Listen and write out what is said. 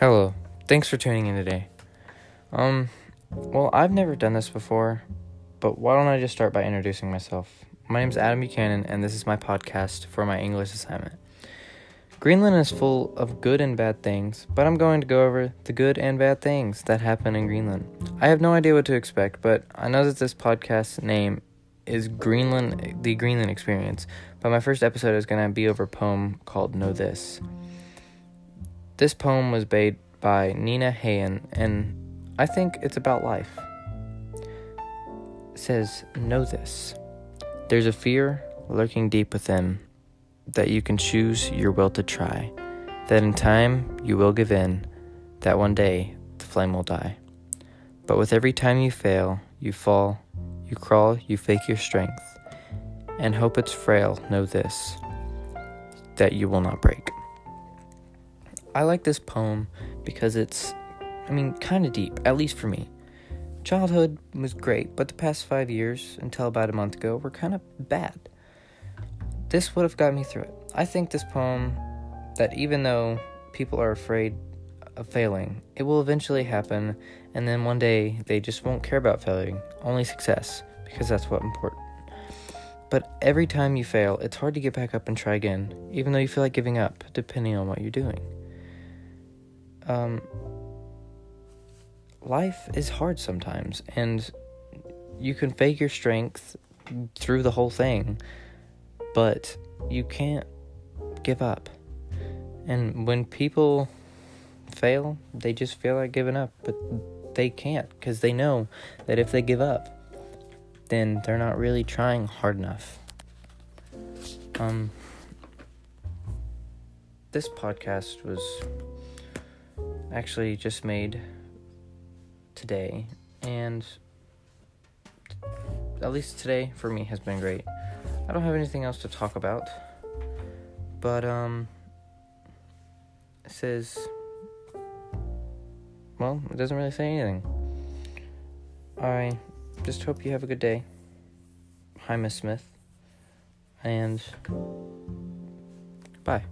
Hello. Thanks for tuning in today. Um, well, I've never done this before, but why don't I just start by introducing myself? My name is Adam Buchanan, and this is my podcast for my English assignment. Greenland is full of good and bad things, but I'm going to go over the good and bad things that happen in Greenland. I have no idea what to expect, but I know that this podcast name is Greenland, the Greenland Experience, but my first episode is going to be over a poem called Know This. This poem was made by Nina Heyen, and I think it's about life. It says, Know this. There's a fear lurking deep within that you can choose your will to try, that in time you will give in, that one day the flame will die. But with every time you fail, you fall, you crawl, you fake your strength, and hope it's frail, know this, that you will not break. I like this poem because it's, I mean, kind of deep, at least for me. Childhood was great, but the past five years, until about a month ago, were kind of bad. This would have got me through it. I think this poem, that even though people are afraid of failing, it will eventually happen, and then one day they just won't care about failing, only success, because that's what's important. But every time you fail, it's hard to get back up and try again, even though you feel like giving up, depending on what you're doing um, life is hard sometimes, and you can fake your strength through the whole thing, but you can't give up. And when people fail, they just feel like giving up, but they can't because they know that if they give up, then they're not really trying hard enough. Um, this podcast was actually just made today, and at least today for me has been great. I don't have anything else to talk about, but um, it says, well, it doesn't really say anything. I just hope you have a good day. Hi, Miss Smith, and bye.